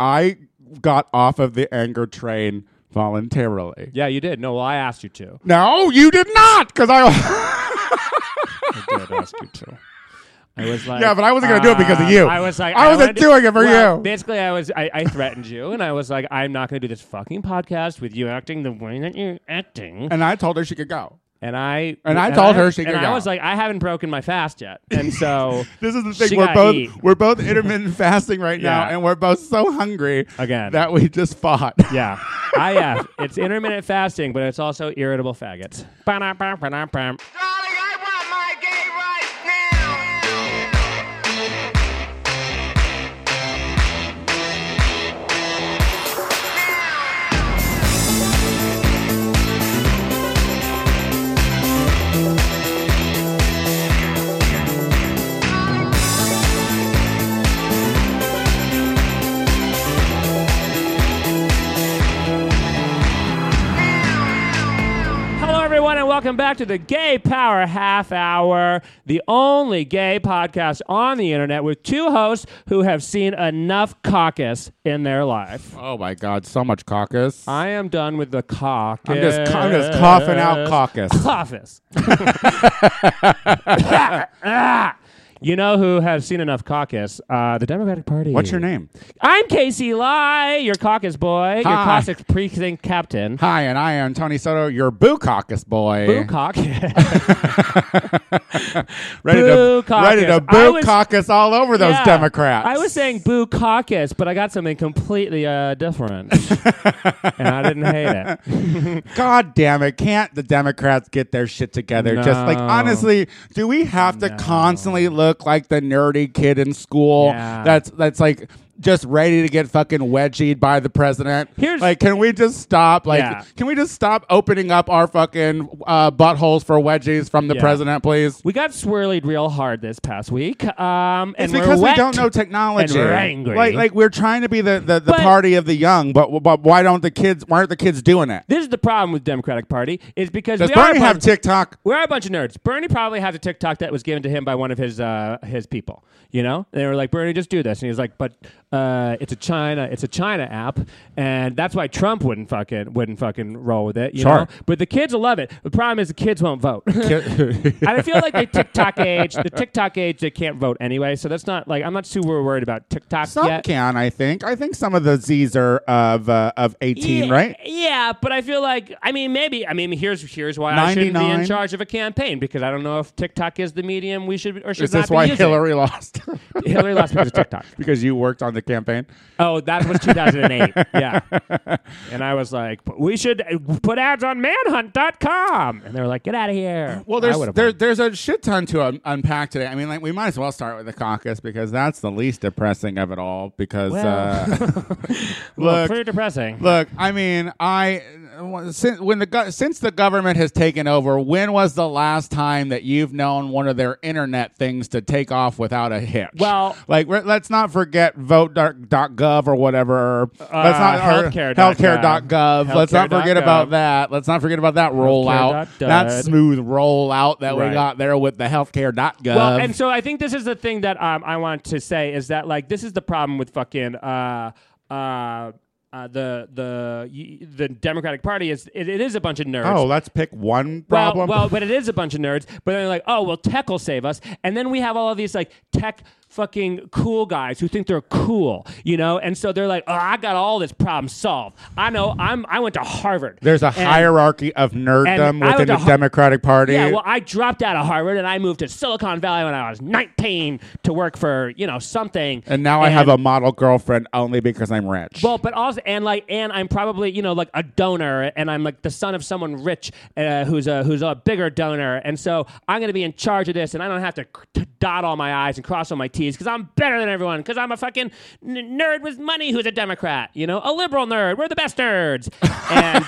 I got off of the anger train voluntarily. Yeah, you did. No, well, I asked you to. No, you did not, because I. I did ask you to. I was like, Yeah, but I wasn't gonna do it because of um, you. I was like, I wasn't to- doing it for well, you. Basically, I was, I, I threatened you, and I was like, I'm not going to do this fucking podcast with you acting the way that you're acting. and I told her she could go. And I And I told her she and could I go. was like, I haven't broken my fast yet, and so This is the thing. We're both eat. we're both intermittent fasting right now, Yeah. and we're both so hungry Again. that we just fought. yeah, IF. Uh, it's intermittent fasting, but it's also irritable faggots. Welcome back to the Gay Power Half Hour, the only gay podcast on the internet with two hosts who have seen enough caucus in their life. Oh my God, so much caucus. I am done with the caucus. I'm just I'm just coughing out caucus. Caucus. Ah, ah. You know who has seen enough caucus? Uh, the Democratic Party. What's your name? I'm Casey Lai, your caucus boy, your Hi. caucus precinct captain. Hi, and I am Tony Soto, your boo caucus boy. Boo caucus. ready Boo to ready to. I boo was- caucus all over those Yeah. Democrats. I was saying boo caucus, but I got something completely uh, different, and I didn't hate it. God damn it! Can't the Democrats get their shit together? Just like No. honestly, do we have to constantly look like the nerdy kid in school Yeah. that's that's like just ready to get fucking wedgied by the president? Here's- like, can we just stop? Like, Yeah. can we just stop opening up our fucking uh, buttholes for wedgies from the Yeah. president, please? We got swirlied real hard this past week, um, and It's because we don't know technology. and we're angry. Like, like we're trying to be the, the, the But- party of the young, but but why don't the kids? Why aren't the kids doing it? This is the problem with Democratic Party is because Does we are Bernie have bunch- TikTok? We're a bunch of nerds. Bernie probably has a TikTok that was given to him by one of his uh, his people. You know, they were like, Bernie, just do this, and he was like, but uh, it's a China, it's a China app, and that's why Trump wouldn't fucking wouldn't fucking roll with it. You Sure. know, but the kids will love it. The problem is the kids won't vote. and I feel like the TikTok age, the TikTok age, they can't vote anyway. So that's not like I'm not too worried about TikTok Some yet. can, I think. I think some of the Z's are of uh, of eighteen, yeah, right? Yeah, but I feel like I mean maybe I mean here's here's why I shouldn't be in 99? charge of a campaign because I don't know if TikTok is the medium we should or should Is not this be why using. Hillary lost? Hillary lost because of TikTok. because you worked on the campaign. Oh, that was 2008. yeah, and I was like, we should put ads on Manhunt.com, and they were like, get out of here. Well, there's there, there's a shit ton to un- unpack today. I mean, like we might as well start with the caucus because that's the least depressing of it all. Because Well, uh, Well, look, pretty depressing. Look, I mean, I since when the go- since the government has taken over, when was the last time that you've known one of their internet things to take off without a hitch? Well- like re- let's not forget vote.gov or whatever. let's not healthcare.gov. healthcare.gov. Let's not forget Healthcare.gov. about that. Let's not forget about that rollout. That smooth rollout that we got there with the healthcare.gov. Well, and so I think this is the thing that um, I want to say is that like this is the problem with fucking uh, uh, uh, the the the Democratic Party is it, it is a bunch of nerds. oh, let's pick one Well, problem. well, but it is a bunch of nerds. But then they're like, oh, well, tech will save us. And then we have all of these like tech fucking cool guys who think they're cool, you know? And so they're like, oh, I got all this problem solved. I know. I'm. I went to Harvard. There's a And- hierarchy of nerddom within the Har- Democratic Party. Yeah, well, I dropped out of Harvard and I moved to Silicon Valley when I was 19 to work for you know something. and now I have a model girlfriend only because I'm rich. Well, but also, and like, and I'm probably, you know, like a donor, and I'm like the son of someone rich uh, who's a who's a bigger donor, and so I'm going to be in charge of this, and I don't have to, to dot all my i's and cross all my t's because I'm better than everyone because I'm a fucking n- nerd with money who's a Democrat, you know, a liberal nerd. We're the best nerds, and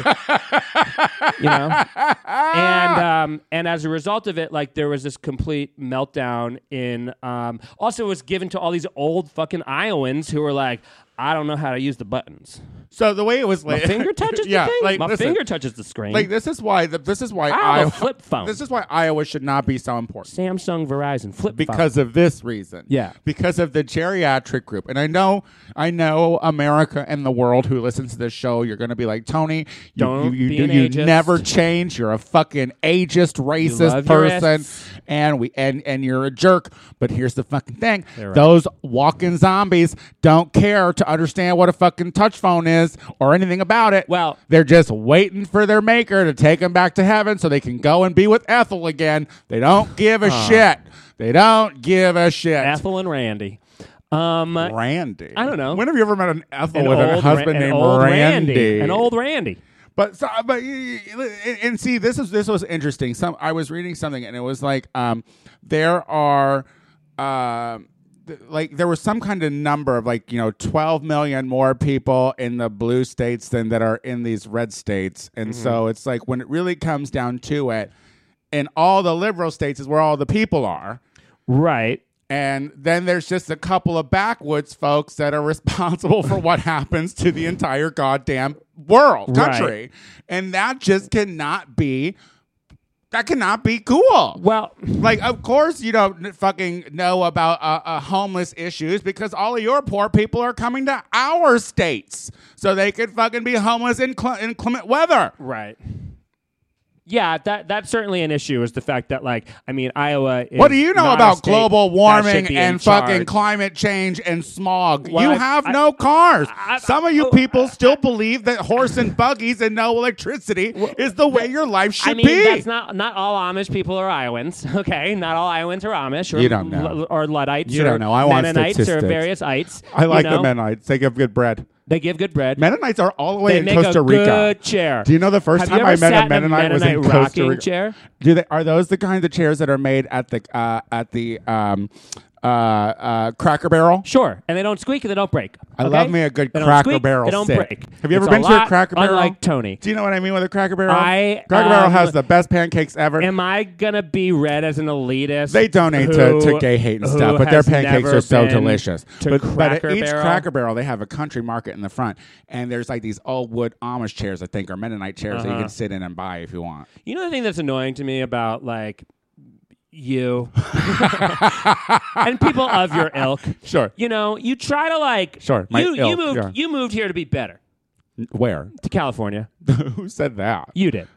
you know, and um, and as a result of it, like there was this complete meltdown in. Um, also, it was given to all these old fucking Iowans who were like, I don't know how to use the buttons. So the way it was My like finger touches yeah, the thing. like My listen, finger touches the screen. Like this is why the, this is why I have a flip phone. This is why Iowa should not be so important. Samsung, Verizon, flip phone. because of this reason. Yeah. Because of the geriatric group. And I know I know America and the world who listens to this show, you're gonna be like, Tony, you Don't you, you, be do- an you ageist. never change. You're a fucking ageist, racist person. And we and and you're a jerk. But here's the fucking thing. Right. Those walking zombies don't care to understand what a fucking touch phone is or anything about it. Well- they're just waiting for their maker to take them back to heaven so they can go and be with Ethel again. They don't give a shit. They don't give a shit. Ethel and Randy. Um, Randy. I don't know. When have you ever met an Ethel an with a Ra- husband an named old Randy? An old Randy. But so, but and, see, this is this was interesting. Some I was reading something, and it was like um, there are. Um, like there was some kind of number of like you know 12 million more people in the blue states than that are in these red states and Mm-hmm. so it's like when it really comes down to it in all the liberal states is where all the people are Right. and then there's just a couple of backwoods folks that are responsible for what happens to the entire goddamn world, Right. country. And that just cannot be that cannot be cool. Well, Like, of course, you don't fucking know about uh, uh, homeless issues because all of your poor people are coming to our states so they could fucking be homeless in cl- inclement weather. right. Yeah, that that's certainly an issue. Is the fact that like I mean Iowa. Is What do you know about global warming should be in and fucking climate change and smog? Well, you I- have I- no cars. I- Some of you oh, people still believe that horse and buggies and no electricity is the way your life should I mean, be. that's not not all Amish people are Iowans. Okay, not all Iowans are Amish or You don't know. or Luddites You or don't know. I want Mennonites or various ites. I like you know? the Mennonites. They give good bread. They give good bread. Mennonites are all the way they in make Costa a Rica. good chair. Do you know the first Have time I ever met a in Mennonite was in Mennonite Costa rocking Rica? chair? Do they are those the kind of chairs that are made at the uh, at the um, uh, uh, Cracker Barrel? Sure, and they don't squeak and they don't break. I okay? love me a good They don't Cracker squeak, Barrel They don't break. Have you ever been to a lot Cracker Barrel? Unlike Tony. Do you know what I mean with a Cracker Barrel? I, Cracker Barrel um, has the best pancakes ever. Am I gonna be read as an elitist? they donate to, to gay hate and who stuff, but their has pancakes never are so been delicious. To But, but Cracker at each Barrel? Cracker Barrel, they have a country market in the front, and there's like these old wood Amish chairs, I think, or Mennonite chairs that you Uh-huh. can sit in and buy if you want. You know the thing that's annoying to me about like you and people of your ilk. Sure. You know, you try to like. Sure, my You you ilk, moved yeah. you moved here to be better Where? to California. Who said that? You did.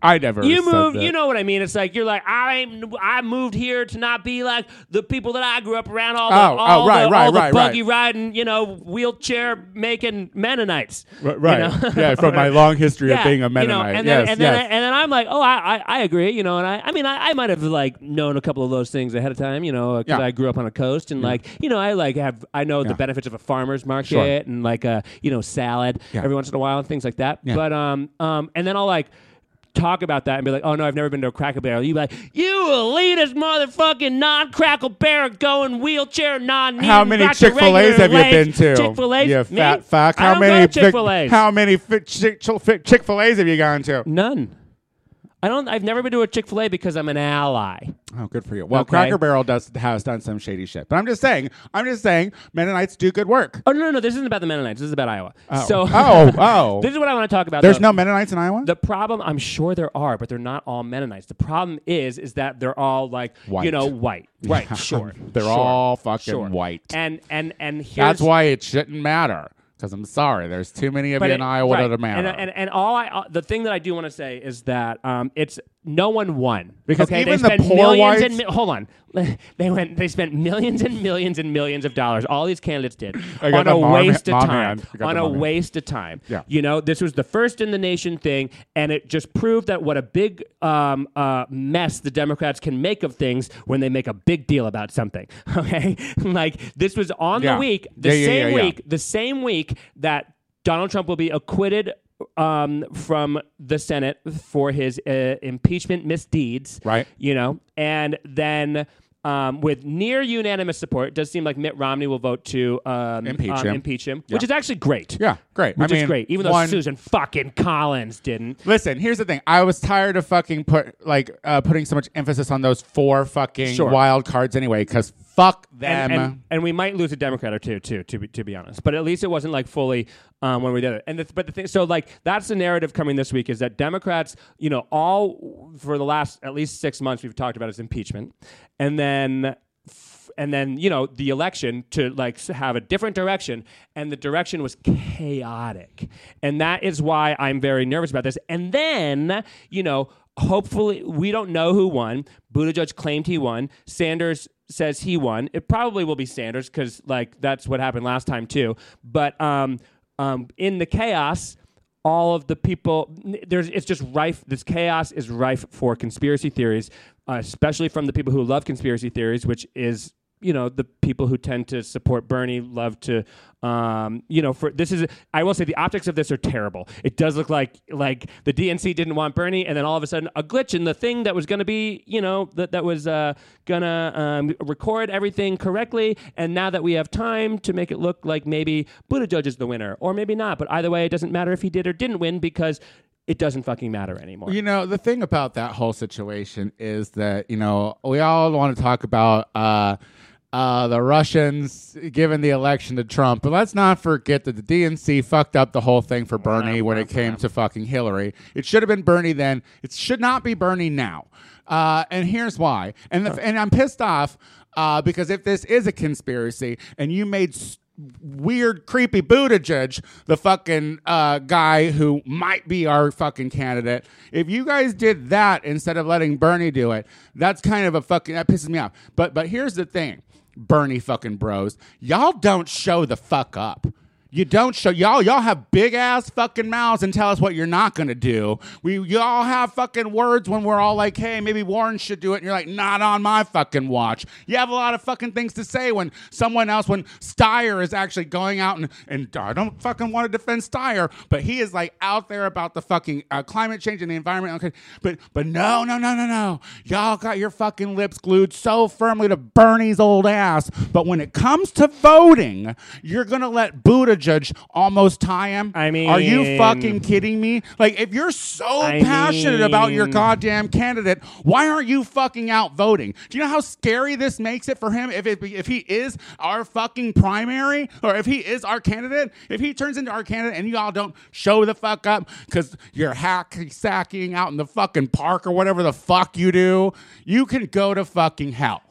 I never. You that. You know what I mean? It's like you're like I. I moved here to not be like the people that I grew up around. All the, Oh, oh, all right, the, right, all the right, buggy right. riding, you know, wheelchair making Mennonites. R- you right. know? yeah, from my long history yeah, of being a you know, Mennonite. and then, yes, then, yes. and then I'm like, oh, I, I, I agree, you know, and I, I mean, I, I might have like known a couple of those things ahead of time, you know, because Yeah. I grew up on a coast, and like, you know, I like have, I know Yeah. the benefits of a farmer's market Sure. and like a, you know, salad Yeah. every once in a while and things like that. Yeah. But um, um, and then I'll like. Talk about that and be like, oh no, I've never been to a Cracker Barrel. You be like, you elitist motherfucking non-Cracker Barrel going wheelchair non. How many Chick Fil A's have you been to? Chick Fil A's. You fat fuck. How many Chick Fil A's. How many Chick Fil A's have you gone to? None. I don't. I've never been to a Chick Fil A because I'm an ally. Oh, good for you. Well, Okay. Cracker Barrel does has done some shady shit, but I'm just saying. I'm just saying. Mennonites do good work. Oh no, no, no! This isn't about the Mennonites. This is about Iowa. Oh. So, oh, oh. this is what I want to talk about. There's though. no Mennonites in Iowa. The problem, I'm sure there are, but they're not all Mennonites. The problem is, is that they're all like, White. you know, white. Right. Sure. They're sure, all fucking sure. white. And and and here's That's why it shouldn't matter. Because I'm sorry, there's too many of but you it- in Iowa right. that matter. And, and and all I uh, the thing that I do want to say is that um, it's no one won Because okay? even they the spent poor millions whites- and mi- hold on they went they spent millions and millions and millions of dollars all these candidates did on a mom- waste of time hand. I got on a mom waste of time Yeah. you know this was the first in the nation thing and it just proved that what a big um, uh, mess the Democrats can make of things when they make a big deal about something okay like this was on Yeah. the week the Yeah, same yeah. week the same week that Donald Trump will be acquitted um, from the Senate for his uh, impeachment misdeeds. Right. You know, and then. Um, with near unanimous support, it does seem like Mitt Romney will vote to um, Impeach um, him. impeach him, Yeah. which is actually great. Yeah. Great. which I is mean, great. Even though one- Susan fucking Collins didn't. Listen, here's the thing. I was tired of fucking put like uh, putting so much emphasis on those four fucking Sure. wild cards anyway. Because fuck them. and, and, and we might lose a Democrat or two too, to be, to be honest. But at least it wasn't like fully um, when we did it. And the, but the thing, so like that's the narrative coming this week is that Democrats, you know, all for the last at least six months we've talked about is impeachment, and then. f- And then you know the election to like have a different direction, and the direction was chaotic, and that is why I'm very nervous about this. And then you know hopefully we don't know who won. Buttigieg claimed he won. Sanders says he won. It probably will be Sanders because like that's what happened last time too. But um, um, in the chaos, all of the people there's it's just rife. This chaos is rife for conspiracy theories, uh, especially from the people who love conspiracy theories, which is you know the people who tend to support Bernie love to um, you know for this is I will say the optics of this are terrible. It does look like like the DNC didn't want Bernie and then all of a sudden a glitch in the thing that was going to be you know that that was uh, gonna um, record everything correctly and now that we have time to make it look like maybe Buttigieg is the winner or maybe not but either way it doesn't matter if he did or didn't win because it doesn't fucking matter anymore. You know, the thing about that whole situation is that, you know, we all want to talk about uh, uh, the Russians giving the election to Trump, but let's not forget that the DNC fucked up the whole thing for Bernie when it came to fucking Hillary. It should have been Bernie then. It should not be Bernie now. Uh, and here's why. And, the, and I'm pissed off uh, because if this is a conspiracy and you made. s weird, creepy Buttigieg, the fucking uh, guy who might be our fucking candidate. If you guys did that instead of letting Bernie do it, that's kind of a fucking that pisses me off. But but here's the thing, Bernie fucking bros, y'all don't show the fuck up. You don't show y'all. Y'all have big ass fucking mouths and tell us what you're not gonna do. We y'all have fucking words when we're all like, "Hey, maybe Warren should do it," and you're like, "Not on my fucking watch." You have a lot of fucking things to say when someone else, when Steyer is actually going out and and I don't fucking want to defend Steyer, but he is like out there about the fucking uh, climate change and the environment. Okay, but but no no no no no, y'all got your fucking lips glued so firmly to Bernie's old ass. But when it comes to voting, you're gonna let Buttigieg almost tie him. I mean, are you fucking kidding me? Like, if you're so I passionate about your goddamn candidate, why aren't you fucking out voting? Do you know how scary this makes it for him if it, if he is our fucking primary or if he is our candidate? If he turns into our candidate and y'all don't show the fuck up because you're hacky sacking out in the fucking park or whatever the fuck you do, you can go to fucking hell.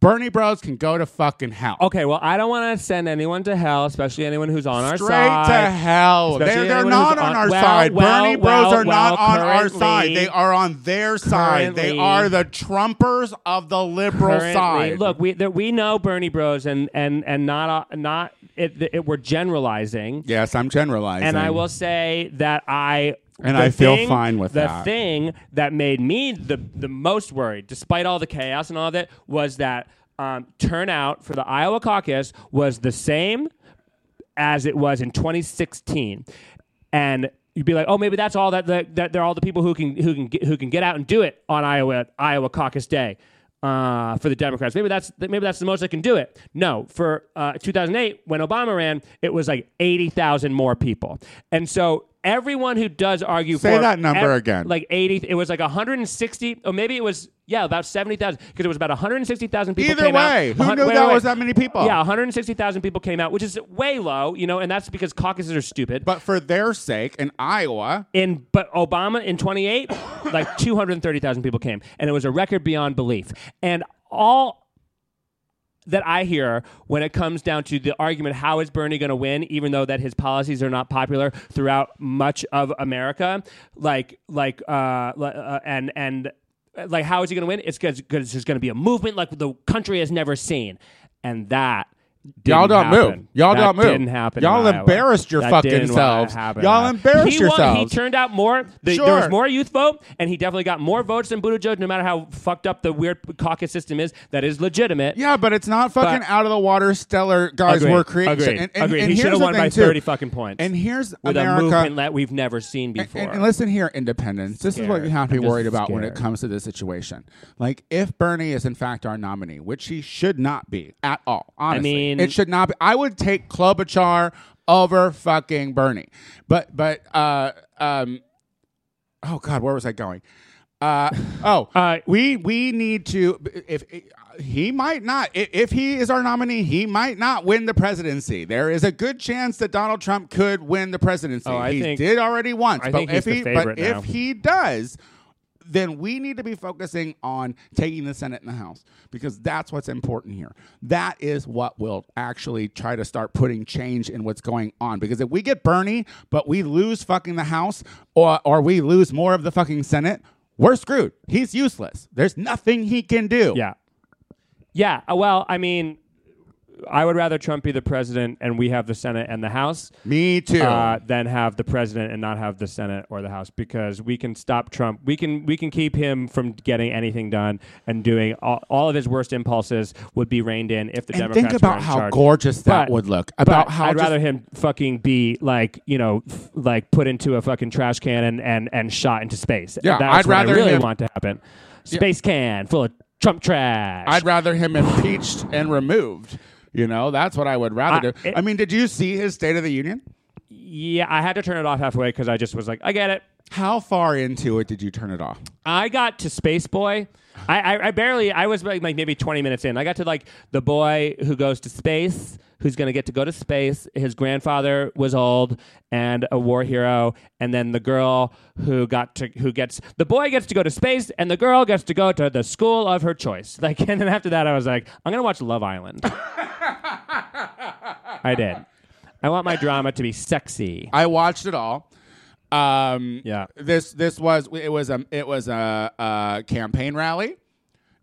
Bernie Bros can go to fucking hell. Okay, well, I don't want to send anyone to hell, especially anyone who's on our Straight side. to hell. Especially They're, they're anyone not who's on our well, side. well, Bernie Bros well, are not on our currently- side. They are on their side. They currently- are the Trumpers of the liberal Currently- side. Look, we there, we know Bernie Bros, and and and not uh, not it, it, we're generalizing. yes, I'm generalizing. And I will say that I And the I feel thing- fine with the that. The thing that made me the the most worried, despite all the chaos and all of it, was that um, turnout for the Iowa caucus was the same as it was in 2016, and you'd be like, oh, maybe that's all that, that, that they're all the people who can who can get, who can get out and do it on Iowa Iowa caucus day. Uh, for the Democrats, maybe that's maybe that's the most they can do it. No, for uh, 2008 when Obama ran, it was like 80,000 more people, and so everyone who does argue Say for that number again. like 80, it was like 160, or maybe it was yeah about 70,000 because it was about 160,000 people. Either came out. way, who hun- knew wait, that wait, was wait. that many people? Yeah, 160,000 people came out, which is way low, you know, and that's because caucuses are stupid. But for their sake, in Iowa, in but Obama in 28, like 230,000 people came, and it was a record beyond belief. And all that I hear when it comes down to the argument, how is Bernie going to win, even though that his policies are not popular throughout much of America, like like uh, uh and and like how is he going to win? It's because there's going to be a movement like the country has never seen, and that. Y'all don't happen. move. Y'all That don't move. Didn't happen. Y'all in Iowa. embarrassed your That fucking didn't selves. happen Y'all Iowa. embarrassed he Won, he turned out more. The, There was more youth vote, and he definitely got more votes than Buttigieg. No matter how fucked up the weird caucus system is, that is legitimate. yeah, but it's not fucking But- out of the water stellar guys Agreed. we're creating. Agreed. And, and, Agreed. and he should have won by too. thirty fucking points. And here's with America. a movement that we've never seen And, before. and listen here, independents. This is what you have to be worried about when it comes to this situation. Like, if Bernie is in fact our nominee, which he should not be at all, honestly, mean- it should not be. I would take Klobuchar over fucking Bernie. But but uh um oh god, where was I going? Uh oh, Uh, we we need to if. he might not. If he is our nominee, he might not win the presidency. There is a good chance that Donald Trump could win the presidency. Oh, I he think- did already once. I but think if he, but now. if he does, then we need to be focusing on taking the Senate and the House because that's what's important here. That is what will actually try to start putting change in what's going on. Because if we get Bernie, but we lose fucking the House or or we lose more of the fucking Senate, we're screwed. He's useless. There's nothing he can do. Yeah. Yeah. uh, Well, I mean, I would rather Trump be the president and we have the Senate and the House Me too. uh, than have the president and not have the Senate or the House because we can stop Trump. We can we can keep him from getting anything done and doing all, all of his worst impulses would be reined in if the and Democrats think about how charge. gorgeous that But- would look. About how I'd just- rather him fucking be like you know f- like put into a fucking trash can and and, and shot into space. Yeah, That's I'd what rather I really him- want to happen. Space can full of Trump trash. I'd rather him impeached and removed. You know, that's what I would rather I- do. it- I mean, did you see his State of the Union? Yeah, I had to turn it off halfway because I just was like, I get it. How far into it did you turn it off? I got to Space Boy. I, I, I barely. I was like, like maybe twenty minutes in. I got to like the boy who goes to space, who's going to get to go to space. His grandfather was old and a war hero, and then the girl who got to who gets the boy gets to go to space, and the girl gets to go to the school of her choice. Like, and then after that, I was like, I'm gonna watch Love Island. I did. I want my drama to be sexy. I watched it all. Um, Yeah. This this was it was a it was a, a campaign rally.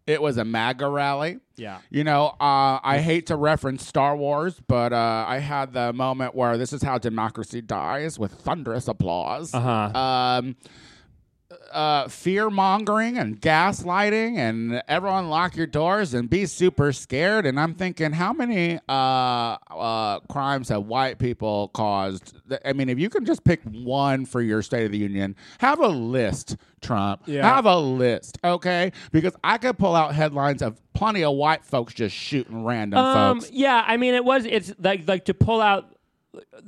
It was a MAGA rally. Yeah. You know, uh, I hate to reference Star Wars, but uh, I had the moment where this is how democracy dies with thunderous applause. Uh-huh. Um, uh, fear mongering and gaslighting, and everyone lock your doors and be super scared. And I'm thinking, how many uh, uh, crimes have white people caused? I mean, if you can just pick one for your State of the Union, have a list, Trump. Yeah. Have a list, okay? Because I could pull out headlines of plenty of white folks just shooting random Um, folks. yeah, I mean, it was. It's like like to pull out.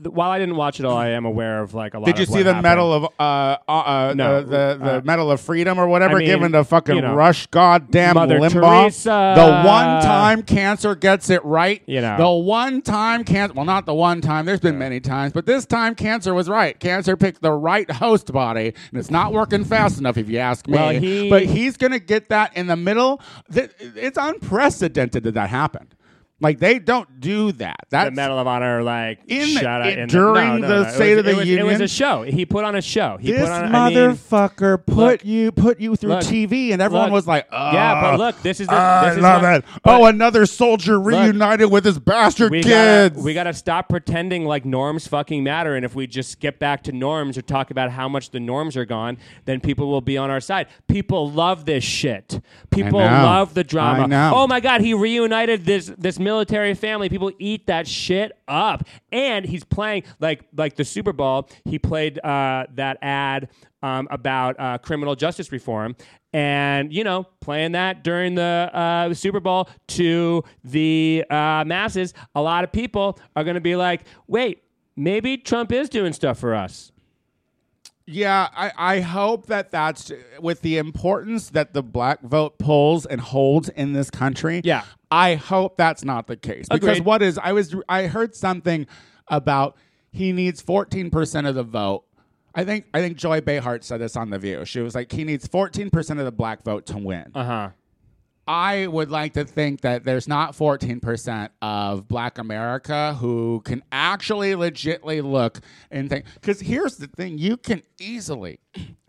While I didn't watch it all, I am aware of like a lot. Did you of see the happened. medal of uh, uh, uh No, the the, uh, medal of freedom or whatever I mean, given to fucking you know, Rush goddamn Mother Limbaugh? Teresa. the one time cancer gets it right. You know. the one time cancer. Well, not the one time. There's been many times, but this time cancer was right. Cancer picked the right host body, and it's not working fast enough, if you ask me. Well, he- but he's gonna get that in the middle. It's unprecedented that that happened. Like they don't do that. That's the Medal of Honor, like In the- shut in- in during no, no, the no. It State was- of the it was, It was a show. He put on a show. He this put on. I mean, motherfucker put look, you put you through look, TV, and everyone look. was like, oh, Yeah, but look, this is the- I this is love what- it. but- oh, another soldier reunited with his bastard we kids. gotta we gotta stop pretending like norms fucking matter. And if we just get back to norms or talk about how much the norms are gone, then people will be on our side. People love this shit. People love the drama. Oh my god, he reunited this this military family. People eat that shit up. And he's playing like like the Super Bowl. He played uh, that ad um, about uh, criminal justice reform. And you know, playing that during the uh, Super Bowl to the uh, masses, a lot of people are going to be like, "Wait, maybe Trump is doing stuff for us." yeah, I, I hope that that's with the importance that the black vote pulls and holds in this country. Yeah. I hope that's not the case because what is I was I heard something about he needs fourteen percent of the vote. I think I think Joy Behar said this on the View. She was like, he needs fourteen percent of the black vote to win. Uh huh. I would like to think that there's not 14% of black America who can actually legitly look and think. Because here's the thing you can easily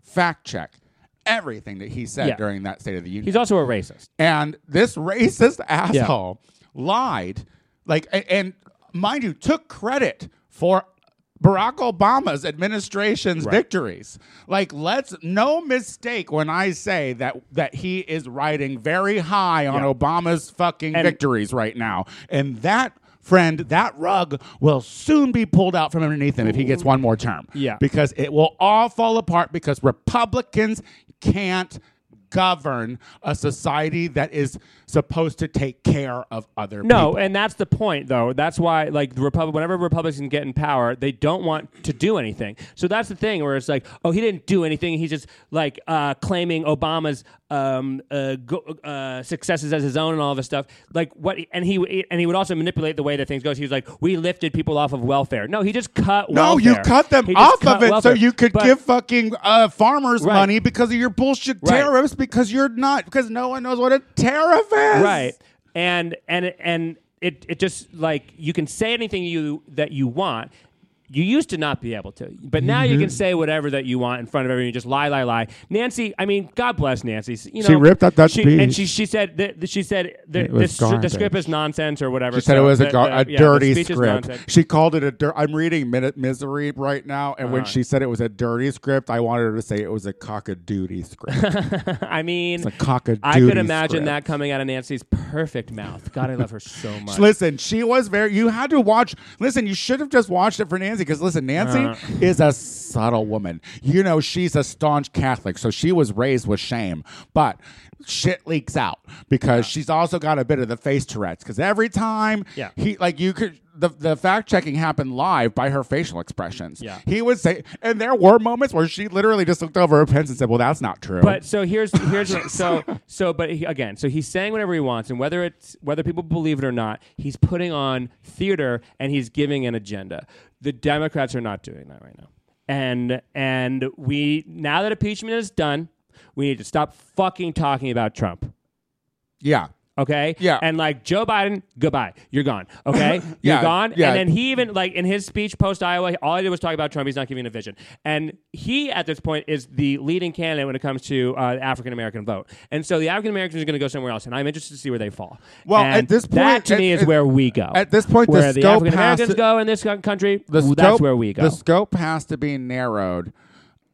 fact check everything that he said Yeah. during that State of the Union. He's also a racist. and this racist asshole lied, like, a- and mind you, took credit for Barack Obama's administration's victories. Like, let's no mistake when I say that that he is riding very high on. Obama's fucking And- victories right now, and that. Friend, that rug will soon be pulled out from underneath him if he gets one more term. Yeah. Because it will all fall apart because Republicans can't govern a society that is supposed to take care of other people. No, people. and that's the point, though. That's why, like, the Republic, whenever Republicans get in power, they don't want to do anything. So that's the thing, where it's like, oh, he didn't do anything. He's just like uh, claiming Obama's um, uh, go, uh, successes as his own and all this stuff. Like what? And he and he would also manipulate the way that things goes. He was like, we lifted people off of welfare. No, he just cut. No, welfare. you cut them He off cut of it welfare. so you could But- give fucking uh, farmers Right. money because of your bullshit Right. tariffs because you're not because no one knows what a tariff is. right and and and it it just like you can say anything you that you want you used to not be able to, but now you Mm-hmm. can say whatever that you want in front of everyone. You just lie, lie, lie. Nancy, I mean, God bless Nancy. You know, She ripped up that she, speech. and she she said that she said the, was the, script is nonsense or whatever. She said so it was a, the- go- the- a yeah, dirty script. She called it a dir- I'm reading Minute Misery right now, and when Uh-huh. she said it was a dirty script, I wanted her to say it was a cock-a-doodie script. I mean, it's a cock-a-doodie I could imagine script. that coming out of Nancy's perfect mouth. God, I love her so much. Listen, she was very. You had to watch. Listen, you should have just watched it for Nancy because listen, Nancy Uh. is a subtle woman. You know, she's a staunch Catholic, so she was raised with shame. But shit leaks out because she's also got a bit of the face Tourette's. Because every time Yeah. he like you could. The, the fact checking happened live by her facial expressions. Yeah. He would say, and there were moments where she literally just looked over her pens and said, "Well, that's not true." But so here's here's what, so so but he, again, so he's saying whatever he wants, and whether it's whether people believe it or not, he's putting on theater and he's giving an agenda. The Democrats are not doing that right now, and and we now that impeachment is done, we need to stop fucking talking about Trump. yeah, Okay. Yeah. And like Joe Biden, goodbye. You're gone. Okay. Yeah, You're gone. yeah. And then he even like in his speech post Iowa, all he did was talk about Trump. He's not giving a vision. And he at this point is the leading candidate when it comes to uh, African American vote. And so the African Americans are going to go somewhere else. And I'm interested to see where they fall. Well, And at this that point- to me at- is where we go. at this point, where the scope African Americans go in this country, the that's scope- where we go. The scope has to be narrowed.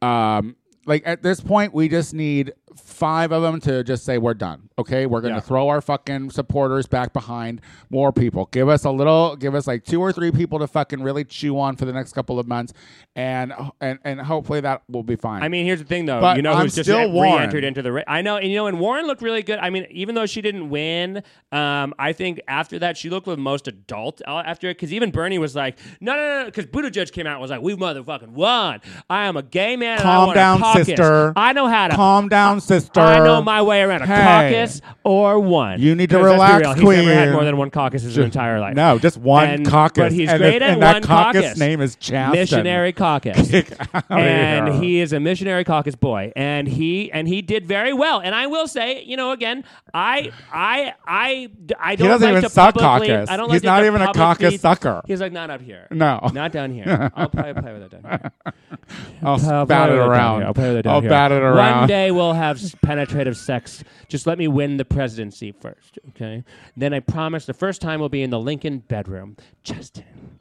Um, like at this point, we just need five of them to just say we're done. Okay, we're going to Yeah. throw our fucking supporters back behind more people. Give us a little. Give us like two or three people to fucking really chew on for the next couple of months, and and and hopefully that will be fine. I mean, here's the thing, though. But you know I'm who's just still re-entered into the. Ra- I know, and you know, and Warren looked really good. I mean, even though she didn't win, um, I think after that she looked the most adult uh, after it. Because even Bernie was like, no, no, no, because Buttigieg came out and was like, we motherfucking won. I am a gay man. and I Calm down, sister. I know how to. calm down, sister. I know my way around a Hey. caucus or one. You need to 'Cause let's be relax, real, He's never had queen. more than one caucus in his entire life. No, just one And- caucus. But he's and great if- at and that one caucus name is Chasten. Missionary caucus. And here. he is a missionary caucus boy, and he and he did very well. And I will say, you know, again, I I I I don't doesn't like even to suck publicly- caucus. I don't He's like to not even a publicly- caucus sucker. He's like not up here. No. not down here. I'll play, play with it down here. I'll I'll bat play it with down around. I'll play with it down I'll here. bat it around. One day we'll have s- penetrative sex. Just let me win the presidency first, okay? Then I promise the first time will be in the Lincoln bedroom. Justin.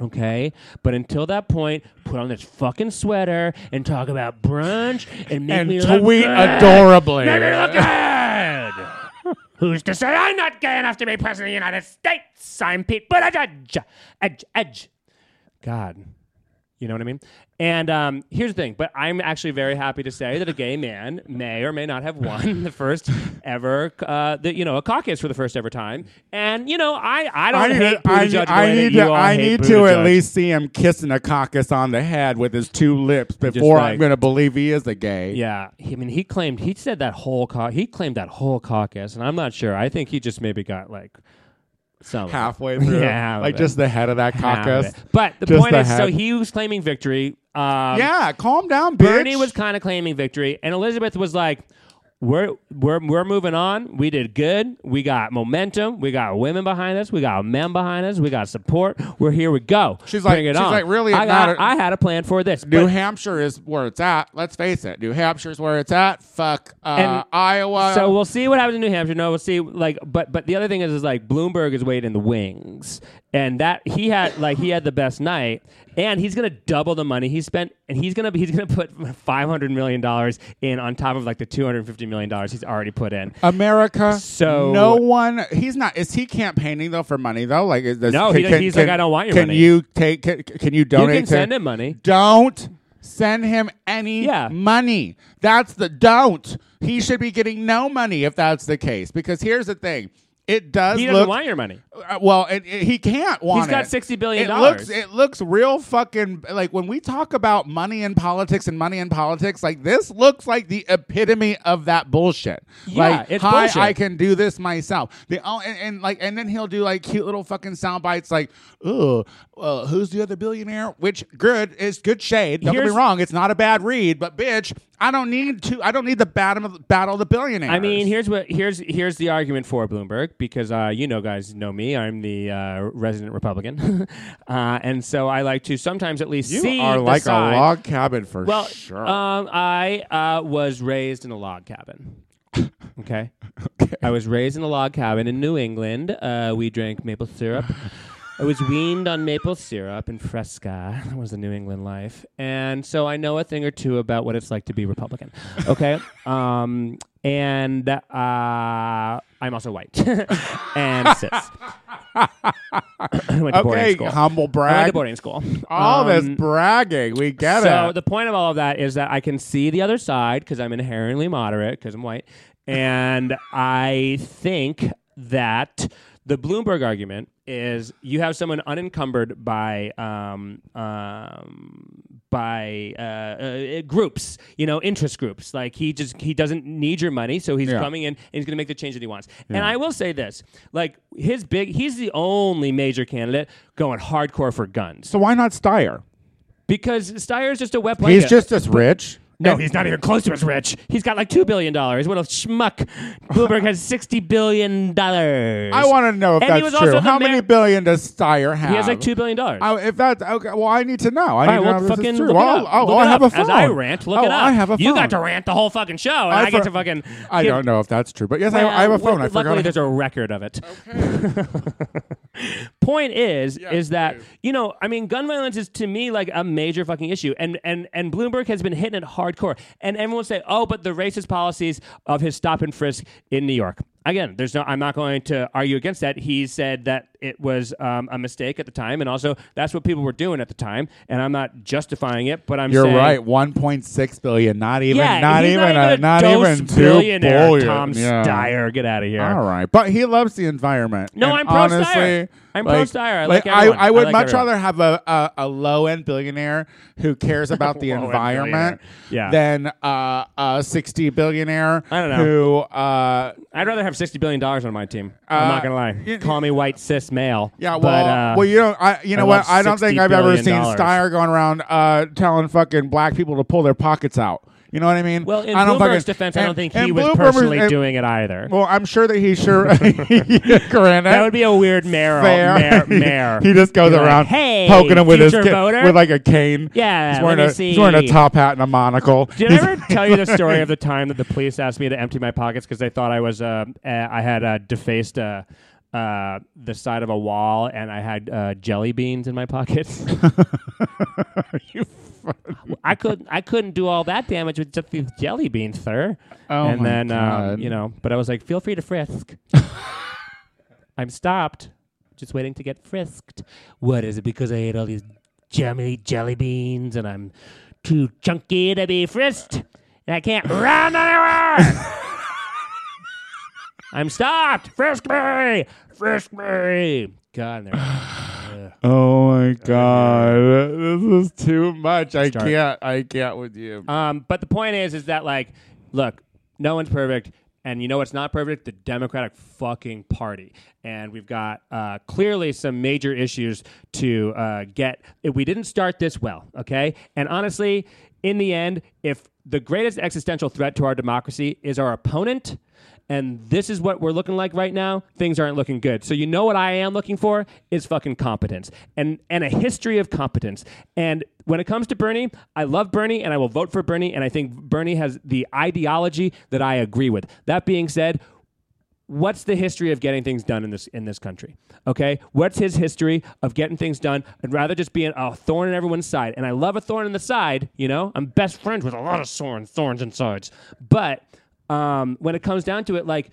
Okay, but until that point, put on this fucking sweater and talk about brunch and make and me look tweet adorably. Make me look good. Who's to say I'm not gay enough to be president of the United States? I'm Pete Buttigieg. Edge, edge. God. You know what I mean? And um, here's the thing, but I'm actually very happy to say that a gay man may or may not have won the first ever, uh, the, you know, a caucus for the first ever time. And you know, I I don't I need, hate to, I, Buttigieg the I way that need you to, all I hate need to at Buttigieg. least see him kissing a caucus on the head with his two lips before like- I'm going to believe he is a gay. Yeah, he, I mean, he claimed he said that whole cau- he claimed that whole caucus, and I'm not sure. I think he just maybe got like some Halfway through, Yeah, like just the head of that half of caucus. But the Just point the is, so he was claiming victory. Um, yeah, calm down, bitch. Bernie was kind of claiming victory, and Elizabeth was like, "We're we're we're moving on. We did good. We got momentum. We got women behind us. We got men behind us. We got support. We're here. We go. She's like- Bring it she's on. like, really, I got. a- I had a plan for this. New but- Hampshire is where it's at. Let's face it. New Hampshire's where it's at. Fuck uh, Iowa. so we'll see what happens in New Hampshire. No, we'll see. Like, but but the other thing is, is like Bloomberg is waiting in the wings, and that he had like he had the best night, and he's gonna double the money he spent, and he's gonna he's gonna put five hundred million dollars in on top of like the two hundred fifty million dollars he's already put in. America. So- no one. He's not. Is he campaigning though for money though? Like is this, No, he- he's like, "I don't want your can money." you take? Can, can you You donate? can to, send him money. Don't send him any Yeah. money. That's the don't. He should be getting no money if that's the case. Because here's the thing. It does He doesn't look want your money. uh, well, it, it- he can't want He's got it. $60 billion It looks, it looks real fucking like when we talk about money in politics and money in politics. Like this looks like the epitome of that bullshit. Yeah, like, it's hi, bullshit. I can do this myself. The oh, and, and like, and then he'll do like cute little fucking sound bites like, "Oh, uh, who's the other billionaire?" Which good is good shade. Don't get me wrong, it's not a bad read, but bitch, I don't need to. I don't need the battle of battle of the billionaires. I mean, here's what here's here's the argument for Bloomberg because uh, you know, guys know me. I'm the uh, resident Republican, uh, and so I like to sometimes at least you see are like side. a log cabin for Well, sure. um, I uh, was raised in a log cabin. Okay. Okay. I was raised in a log cabin in New England. Uh, we drank maple syrup. I was weaned on maple syrup and Fresca. That was the New England life, and so I know a thing or two about what it's like to be Republican. Okay, um, and uh, I'm also white and cis. I went to boarding okay, school. humble I went brag. to boarding school. All this Um, bragging, we get it. so it. the point of all of that is that I can see the other side because I'm inherently moderate because I'm white, and I think that the Bloomberg argument is you have someone unencumbered by um, um, by uh, uh, groups, you know, interest groups. Like he just he doesn't need your money, so he's Yeah. coming in and he's going to make the change that he wants. And I will say this, like his big, he's the only major candidate going hardcore for guns so why not Steyer? because Steyer is just a wet He's just as rich. No, he's not even close to as rich. He's got like two billion dollars. What a schmuck! Bloomberg has sixty billion dollars. I want to know if And he that's was also true. the How mayor- many billion does Steyer have? He has like two billion dollars. If that's okay, well, I need to know. I All need right, to well, know if this fucking is true. look well, it up. oh, look oh, it I have up. a phone. As I rant, look oh, it up. I have a phone. You got to rant the whole fucking show, and I, get for- to fucking. I give- don't know if that's true, but yes, I, Well, I have a phone. I luckily, forgot. there's a record of it. Point is, is that you know, I mean, gun violence is to me like a major fucking issue, and and and Bloomberg has been hitting it hardcore, and everyone say, oh, but the racist policies of his stop and frisk in New York. Again, there's no. I'm not going to argue against that. He said that it was um, a mistake at the time, and also that's what people were doing at the time, and I'm not justifying it, but I'm saying. You're saying, right. 1.6 billion. Not even. Yeah, not even. not even a not even two billionaire, billion. Tom Yeah. Steyer, get out of here. All right, but he loves the environment. No, And I'm pro honestly, Steyer. I'm pro like, Steyer. I like I. I would I like much everyone. rather have a, a, a low end billionaire who cares about the environment. Yeah. than uh, a 60 billionaire I don't know. who uh, I'd rather have sixty billion dollars on my team. I'm not Uh, gonna lie. Call me white cis male. Yeah, well, but, uh, well, you know, I, you know I what? I don't think I've ever seen dollars. Steyer going around uh, telling fucking black people to pull their pockets out. You know what I mean? well, in I don't Bloomberg's fucking- defense, I don't think he was Bloomberg personally and- doing it either. Well, I'm sure that he sure. Granted, that would be a weird mayor. Mayor, mayor. he just goes like, around hey, poking him with his voter? with like a cane. Yeah, he's wearing a see. he's wearing a top hat and a monocle. Did I ever tell you the story of the time that the police asked me to empty my pockets because they thought I was uh, uh, I had uh, defaced uh, the side of a wall and I had uh, jelly beans in my pockets? you I couldn't I couldn't do all that damage with just these jelly beans, sir. Oh and my then God. Um, you know, but I was like, feel free to frisk. I'm stopped, just waiting to get frisked. What is it? Because I ate all these jelly jelly beans and I'm too chunky to be frisked, and I can't run anywhere. I'm stopped. Frisk me, frisk me. God, and they're- Oh my god, this is too much. I Start. can't. I can't with you. Um, but the point is, is that like, look, no one's perfect, and you know what's not perfect? The Democratic fucking Party, and we've got uh, clearly some major issues to uh, get. We didn't start this well, okay, and honestly, in the end, if the greatest existential threat to our democracy is our opponent. And this is what we're looking like right now. Things aren't looking good. So you know what I am looking for is fucking competence and and a history of competence. And when it comes to Bernie, I love Bernie and I will vote for Bernie. And I think Bernie has the ideology that I agree with. That being said, what's the history of getting things done in this in this country? Okay, what's his history of getting things done? I'd rather just be a thorn in everyone's side, and I love a thorn in the side. You know, I'm best friends with a lot of thorns, thorns and sides. But um, when it comes down to it, like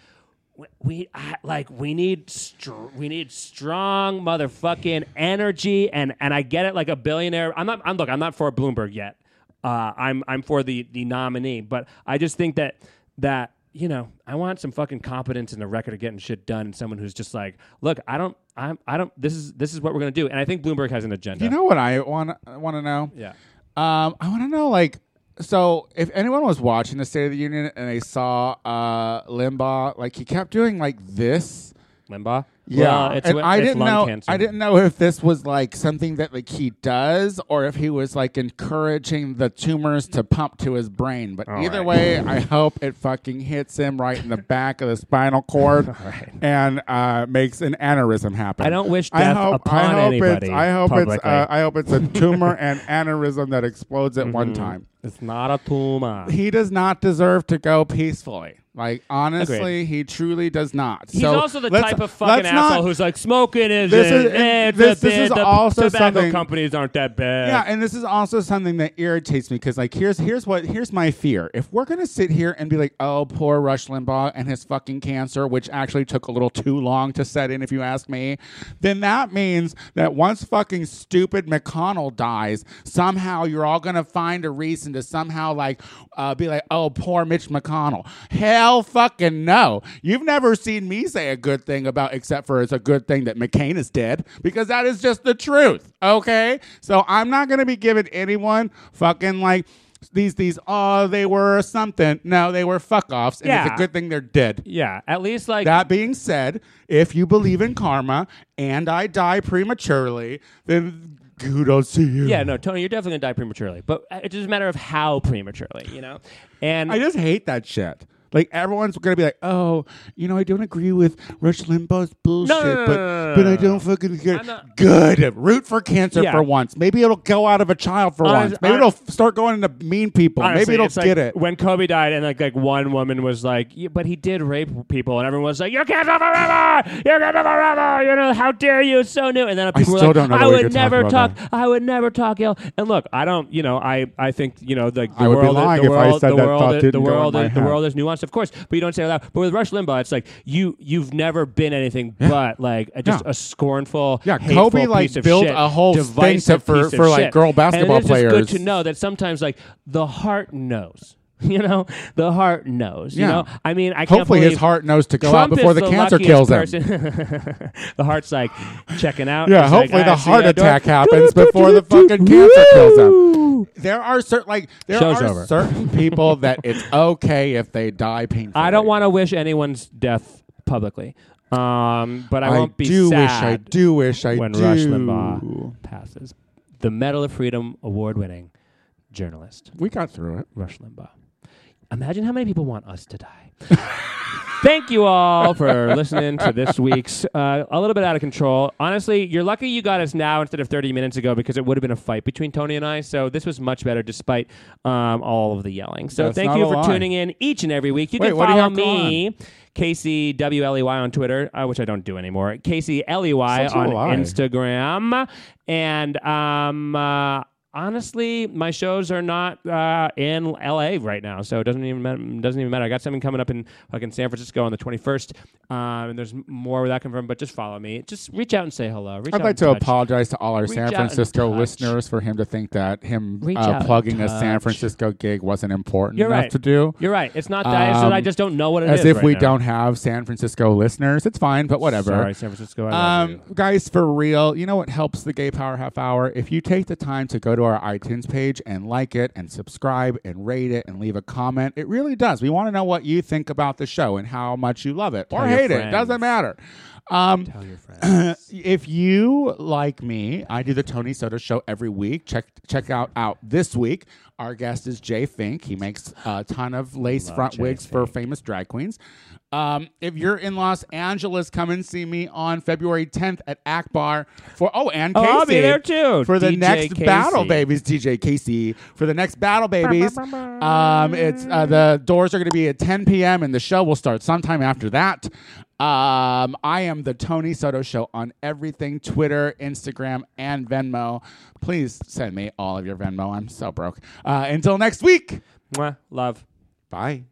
we- I- like we need str- we need strong motherfucking energy, and and I get it. Like a billionaire, I'm not. I'm look. I'm not for Bloomberg yet. uh, I'm I'm for the the nominee. But I just think that that you know I want some fucking competence in the record of getting shit done, and someone who's just like, look, I don't, I'm, I don't. This is this is what we're gonna do, and I think Bloomberg has an agenda. You know what I want want to know? yeah. Um, I want to know like. So, if anyone was watching the State of the Union and they saw uh, Limbaugh, like he kept doing like this, Limbaugh. Yeah, Well, it's, and I didn't know. Cancer. I didn't know if this was like something that like he does, or if he was like encouraging the tumors to pump to his brain. But All either right. way, I hope it fucking hits him right in the back of the spinal cord right. and uh, makes an aneurysm happen. I don't wish I death hope, upon I hope anybody It's, I hope publicly. it's. Uh, I hope it's a tumor and aneurysm that explodes at Mm-hmm. one time. It's not a tumor. He does not deserve to go peacefully. Like honestly, he truly does not. He's So also the type of fucking let's not- asshole who's like smoking is This is- eh, this- the, this is the also tobacco something- companies aren't that bad. Yeah, and this is also something that irritates me because, like, here's here's what here's my fear. If we're gonna sit here and be like, "Oh, poor Rush Limbaugh and his fucking cancer," which actually took a little too long to set in, if you ask me, then that means that once fucking stupid McConnell dies, somehow you're all gonna find a reason to somehow like uh, be like, "Oh, poor Mitch McConnell." Hell, fucking no. You've never seen me say a good thing about, except for it's a good thing that McCain is dead, because that is just the truth. Okay, so I'm not gonna be giving anyone fucking like these these oh they were something. No, they were fuck offs, and it's a good thing they're dead. Yeah, at least like That being said, if you believe in karma and I die prematurely, then kudos to you. Yeah, no, Tony, you're definitely gonna die prematurely, but uh, it's just a matter of how prematurely, you know. And I just hate that shit. Like everyone's gonna be like, "Oh, you know, I don't agree with Rush Limbaugh's bullshit, no, no, but no, no, but I don't fucking care." I'm not- Good, root for cancer Yeah. for once. Maybe it'll go out of a child for Honest- once. Maybe it'll f- start going into mean people. honestly, Maybe it'll like get it. when Kobe died, and like like one woman was like, yeah, "But he did rape people," and everyone was like, "You can't live forever! You can't live forever! You know how dare you? It's so new." And then people were like, don't know "I that would never talk. that. I would never talk ill." And look, I don't. You know, I I think you know like the I would be world. lying the if I world, said the that world, thought the didn't go in world, my the head. world is nuanced, of course, but you don't say it loud. But with Rush Limbaugh, it's like you you've never been anything but like just. A scornful, Yeah, hateful Kobe, like, built shit, a whole thing to- for- for, like, shit. girl basketball and it is good to know that sometimes like the heart knows. You know, the heart knows. You Yeah. know, I mean, I can't Hopefully, his heart knows to go Trump out before is the, cancer kills him. the heart's like checking out. Yeah, It's like, hopefully the heart attack happens before the fucking cancer kills him. There are certain like there Show's are over. certain people that it's okay if they die painfully. I don't want to wish anyone's death publicly, um, but I, won't be do sad wish I do wish I when do. Rush Limbaugh passes. The Medal of Freedom award-winning journalist We got through it. Rush Limbaugh. Imagine how many people want us to die. Thank you all for listening to this week's uh, a little bit out of control. Honestly, you're lucky you got us now instead of 30 minutes ago because it would have been a fight between Tony and I. So this was much better despite um, all of the yelling. So That's thank not you a for lie. tuning in each and every week. You Wait, can what do you follow have going me. Casey W L E Y on Twitter, uh, which I don't do anymore. Casey L E Y Such a on lie. Instagram, and um, uh, honestly, my shows are not uh, in LA right now, so it doesn't even matter, doesn't even matter. I got something coming up in fucking San Francisco on the twenty first, um, and there's more where that from. But just follow me. Just reach out and say hello. Reach I'd like to touch. apologize to all our Reach San Francisco listeners for him to think that him uh, plugging a San. Francisco gig wasn't important You're enough right. to do. You're right. It's not that. that I Um, just don't know what it is. As if right we now. don't have San Francisco listeners. It's fine, but whatever. Sorry, San Francisco. Um, guys, for real, you know what helps the Gay Power Half Hour? If you take the time to go to our iTunes page and like it and subscribe and rate it and leave a comment, it really does. We want to know what you think about the show and how much you love it or Tell hate it. friends. Doesn't matter. Um, Tell your friends. if you like me, I do the Tony Soto show every week. Check check out out this week. Our guest is Jay Fink. He makes a ton of lace Love front Jay wigs for Fink. famous drag queens. Um, if you're in Los Angeles, come and see me on February 10th at Akbar for oh and Oh, Casey I'll be there too. for the DJ next Casey. Battle Babies. DJ Casey for the next Battle Babies. Um, it's uh, the doors are going to be at 10 p.m. and the show will start sometime after that. Um, I am the Tony Soto Show on everything Twitter, Instagram, and Venmo. Please send me all of your Venmo. I'm so broke. Uh, until next week. Mwah. Love. Bye.